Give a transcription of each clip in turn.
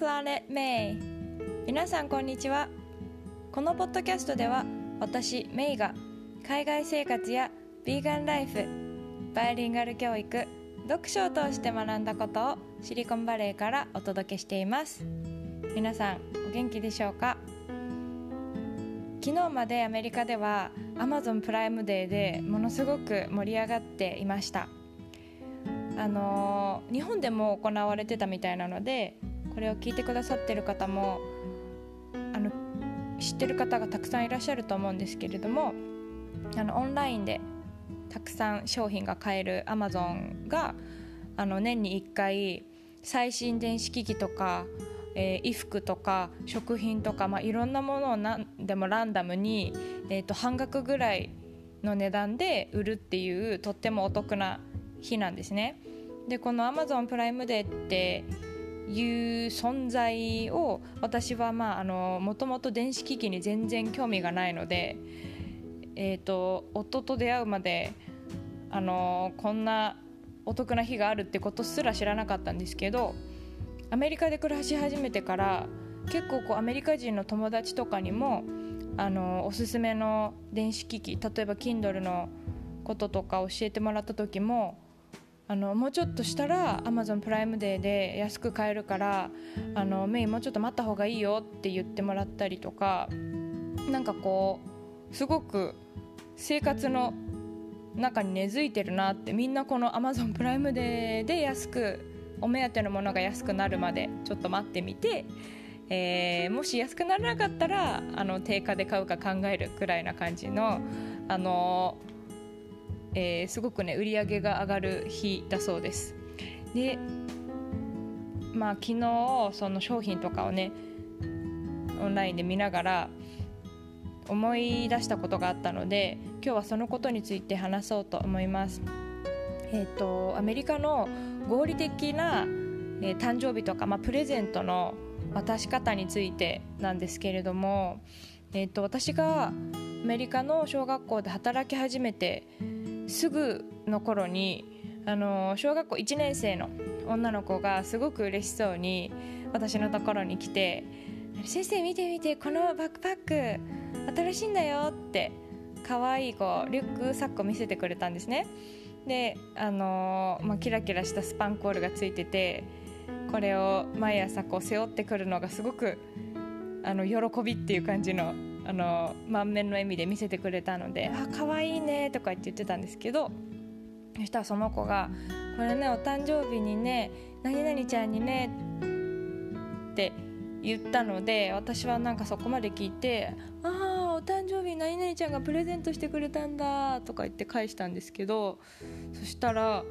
Planet May 皆さんこんにちは。このポッドキャストでは私メイが海外生活やビーガンライフバイリンガル教育読書を通して学んだことをシリコンバレーからお届けしています。皆さんお元気でしょうか？昨日までアメリカでは Amazon プライムデーでものすごく盛り上がっていました。あの日本でも行われてたみたいなのでこれを聞いてくださってる方もあの知ってる方がたくさんいらっしゃると思うんですけれどもあのオンラインでたくさん商品が買える Amazon があの年に1回最新電子機器とか、えー、衣服とか食品とか、まあ、いろんなものを何でもランダムに、えーと半額ぐらいの値段で売るっていうとってもお得な日なんですね。でこの Amazon プライムデーっていう存在を私はまああのもともと電子機器に全然興味がないので、えーと、夫と出会うまであのこんなお得な日があるってことすら知らなかったんですけどアメリカで暮らし始めてから結構こうアメリカ人の友達とかにもあのおすすめの電子機器例えば Kindle のこととか教えてもらった時もあのもうちょっとしたら Amazon プライムデーで安く買えるからあのメインもうちょっと待った方がいいよって言ってもらったりとかなんかこうすごく生活の中に根付いてるなってみんなこの Amazon プライムデーで安くお目当てのものが安くなるまでちょっと待ってみて、えー、もし安くならなかったらあの定価で買うか考えるくらいな感じのあのえー、すごくね売り上げが上がる日だそうです。でまあ昨日その商品とかをねオンラインで見ながら思い出したことがあったので今日はそのことについて話そうと思います。えっ、ー、とアメリカの合理的な、えー、誕生日とか、まあ、プレゼントの渡し方についてなんですけれども、えーと私がアメリカの小学校で働き始めてすぐの頃にあの小学校1年生の女の子がすごく嬉しそうに私のところに来て「先生見て見てこのバックパック新しいんだよ」って可愛いこうリュックサックを見せてくれたんですね。であの、まあ、キラキラしたスパンコールがついててこれを毎朝こう背負ってくるのがすごくあの喜びっていう感じのあの満面の笑みで見せてくれたので「あ可愛いね」とか言って言ってたんですけどそしたらその子が「これねお誕生日にね何々ちゃんにね」って言ったので私はなんかそこまで聞いて「ああお誕生日何々ちゃんがプレゼントしてくれたんだ」とか言って返したんですけどそしたら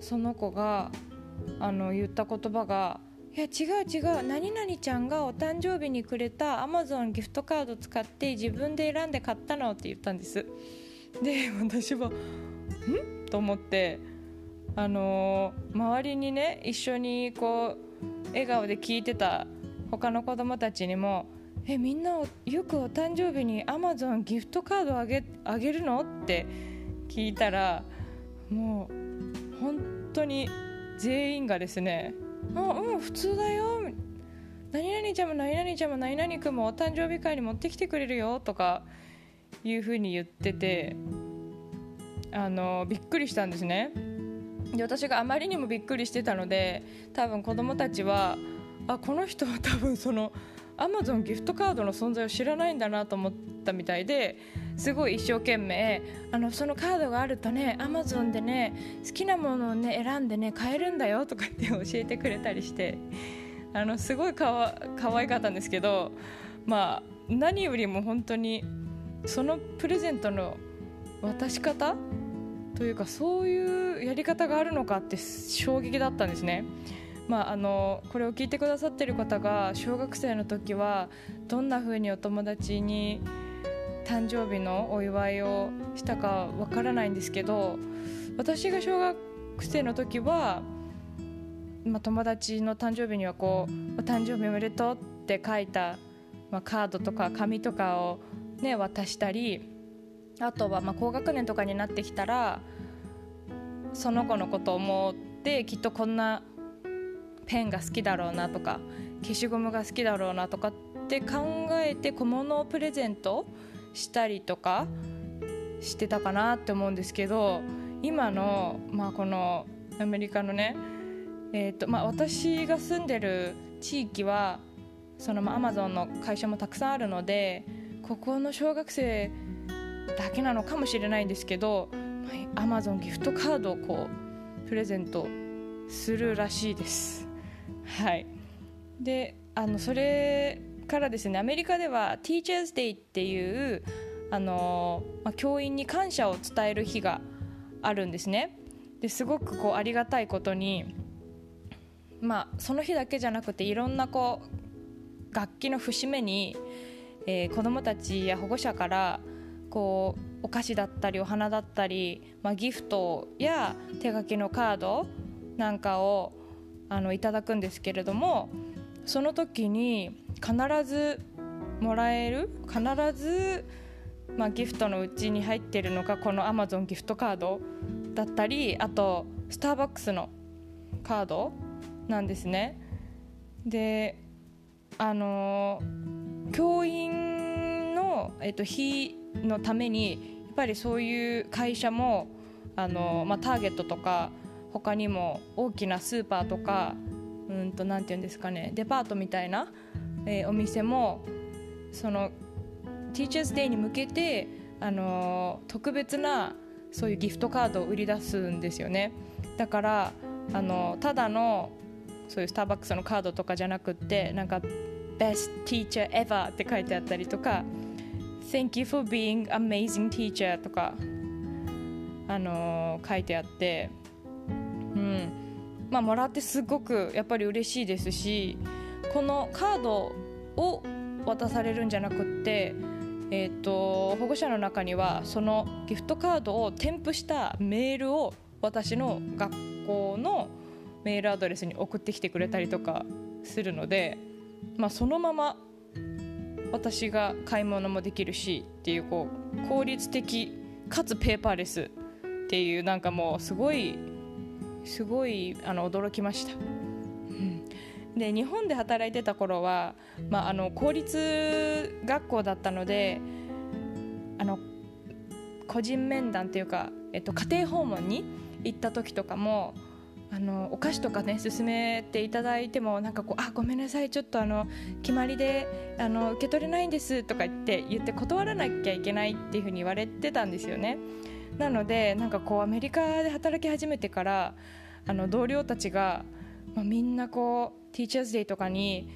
その子があの言った言葉がいや違う違う。何々ちゃんがお誕生日にくれたアマゾンギフトカード使って自分で選んで買ったのって言ったんです。で私はん？と思ってあのー、周りにね一緒にこう笑顔で聞いてた他の子供たちにも「えみんなよくお誕生日にアマゾンギフトカードあげあげるの?」って聞いたらもう本当に全員がですねあうん普通だよ。何々ちゃんも何々ちゃんも何々くんもお誕生日会に持ってきてくれるよとかいうふうに言っててあのびっくりしたんですね。で私があまりにもびっくりしてたので多分子供たちはあこの人は多分そのアマゾンギフトカードの存在を知らないんだなと思ったみたいですごい一生懸命あのそのカードがあるとねアマゾンでね好きなものをね選んでね買えるんだよとかって教えてくれたりしてあのすごいかわ可愛かったんですけどまあ何よりも本当にそのプレゼントの渡し方というかそういうやり方があるのかって衝撃だったんですね。まあ、あのこれを聞いてくださってる方が小学生の時はどんな風にお友達に誕生日のお祝いをしたかわからないんですけど私が小学生の時は、まあ、友達の誕生日にはこう「お誕生日おめでとう」って書いた、まあ、カードとか紙とかを、ね、渡したりあとはまあ高学年とかになってきたらその子のことを思ってきっとこんなペンが好きだろうなとか消しゴムが好きだろうなとかって考えて小物をプレゼントしたりとかしてたかなって思うんですけど今の、まあ、このアメリカのね、えーとまあ、私が住んでる地域はその、アマゾンの会社もたくさんあるのでここの小学生だけなのかもしれないんですけどアマゾンギフトカードをこうプレゼントするらしいです。はい。であのそれからですねアメリカでは Teachers Day っていうあの、まあ、教員に感謝を伝える日があるんですね。ですごくこうありがたいことにまあその日だけじゃなくていろんなこう楽器の節目に、えー、子どもたちや保護者からこうお菓子だったりお花だったり、まあ、ギフトや手書きのカードなんかをあのいただくんですけれどもその時に必ずもらえる必ず、まあ、ギフトのうちに入ってるのがこの Amazon ギフトカードだったりあとスターバックスのカードなんですね。であの教員の、えっと、日のためにやっぱりそういう会社もあの、まあ、ターゲットとか他にも大きなスーパーとかうんとなんていうんですかねデパートみたいな、えー、お店もその Teachers Day に向けて、あのー、特別なそういうギフトカードを売り出すんですよね。だからあのただのそういうスターバックスのカードとかじゃなくってなんか Best Teacher Ever って書いてあったりとか Thank you for being amazing teacher とかあのー、書いてあってうん。まあもらってすごくやっぱり嬉しいですしこのカードを渡されるんじゃなくってえーと、保護者の中にはそのギフトカードを添付したメールを私の学校のメールアドレスに送ってきてくれたりとかするので、まあ、そのまま私が買い物もできるしっていうこう効率的かつペーパーレスっていうなんかもうすごいすごいあの驚きました。で日本で働いてた頃は、まあ、あの公立学校だったのであの個人面談というか、えっと、家庭訪問に行った時とかもあのお菓子とかね勧めていただいてもなんかこうあごめんなさいちょっとあの決まりであの受け取れないんですとか言って言って断らなきゃいけないっていうふうに言われてたんですよねなのでなんかこうアメリカで働き始めてからあの同僚たちが、まあ、みんなこう Teachers Day とかに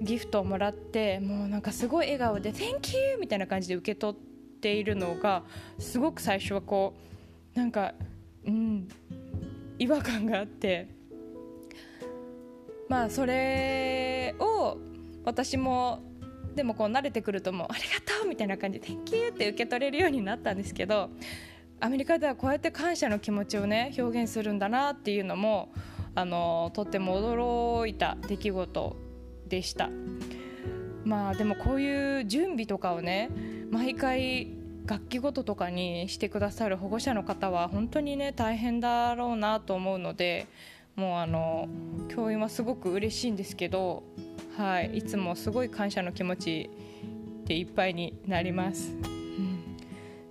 ギフトをもらってもうなんかすごい笑顔で「Thank you!」みたいな感じで受け取っているのがすごく最初はこうなんかうん違和感があってまあそれを私もでもこう慣れてくるともうありがとうみたいな感じで「Thank you」って受け取れるようになったんですけどアメリカではこうやって感謝の気持ちをね表現するんだなっていうのもあのとっても驚いた出来事でした。まあでもこういう準備とかをね毎回楽器ごととかにしてくださる保護者の方は本当にね大変だろうなと思うのでもうあの教員はすごく嬉しいんですけど、はい、いつもすごい感謝の気持ちでいっぱいになります。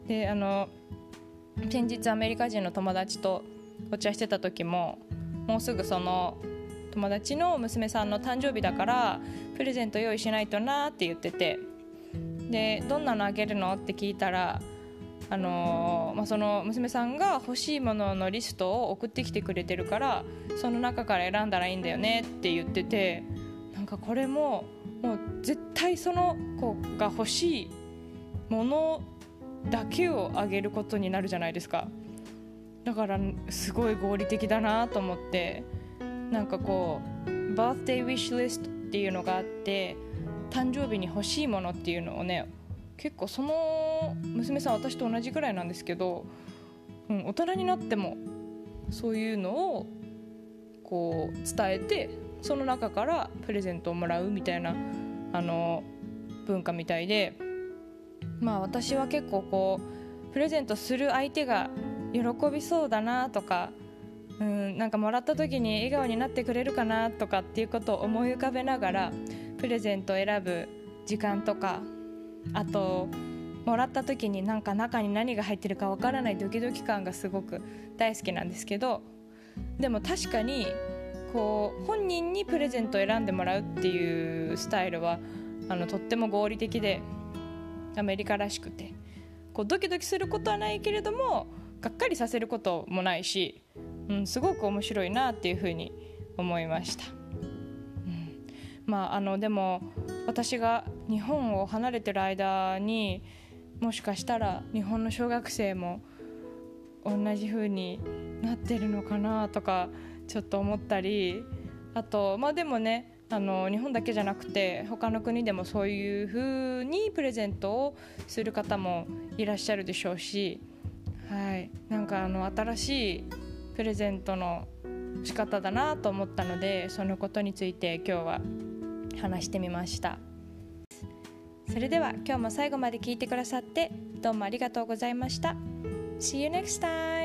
であの先日アメリカ人の友達とお茶してた時ももうすぐその友達の娘さんの誕生日だからプレゼント用意しないとなって言っててでどんなのあげるのって聞いたらあの、まあ、その娘さんが欲しいもののリストを送ってきてくれてるからその中から選んだらいいんだよねって言っててかこれももう絶対その子が欲しいものだけをあげることになるじゃないですか。だからすごい合理的だなと思ってなんかこうバースデーウィッシュリストっていうのがあって誕生日に欲しいものっていうのをね結構その娘さん私と同じぐらいなんですけど、うん、大人になってもそういうのをこう伝えてその中からプレゼントをもらうみたいなあの文化みたいで。まあ私は結構こうプレゼントする相手が喜びそうだなとかうんなんかもらった時に笑顔になってくれるかなとかっていうことを思い浮かべながらプレゼントを選ぶ時間とかあともらった時になんか中に何が入ってるかわからないドキドキ感がすごく大好きなんですけどでも確かにこう本人にプレゼントを選んでもらうっていうスタイルはあのとっても合理的でアメリカらしくてこうドキドキすることはないけれどもがっかりさせることもないし、うん、すごく面白いなっていうふうに思いました。まあ、あのでも私が日本を離れてる間にもしかしたら日本の小学生も同じ風になってるのかなとかちょっと思ったりあとまあでもねあの日本だけじゃなくて他の国でもそういう風にプレゼントをする方もいらっしゃるでしょうし、はい、なんかあの新しいプレゼントの仕方だなと思ったのでそのことについて今日は話してみました。それでは今日も最後まで聞いてくださってどうもありがとうございました。See you next time!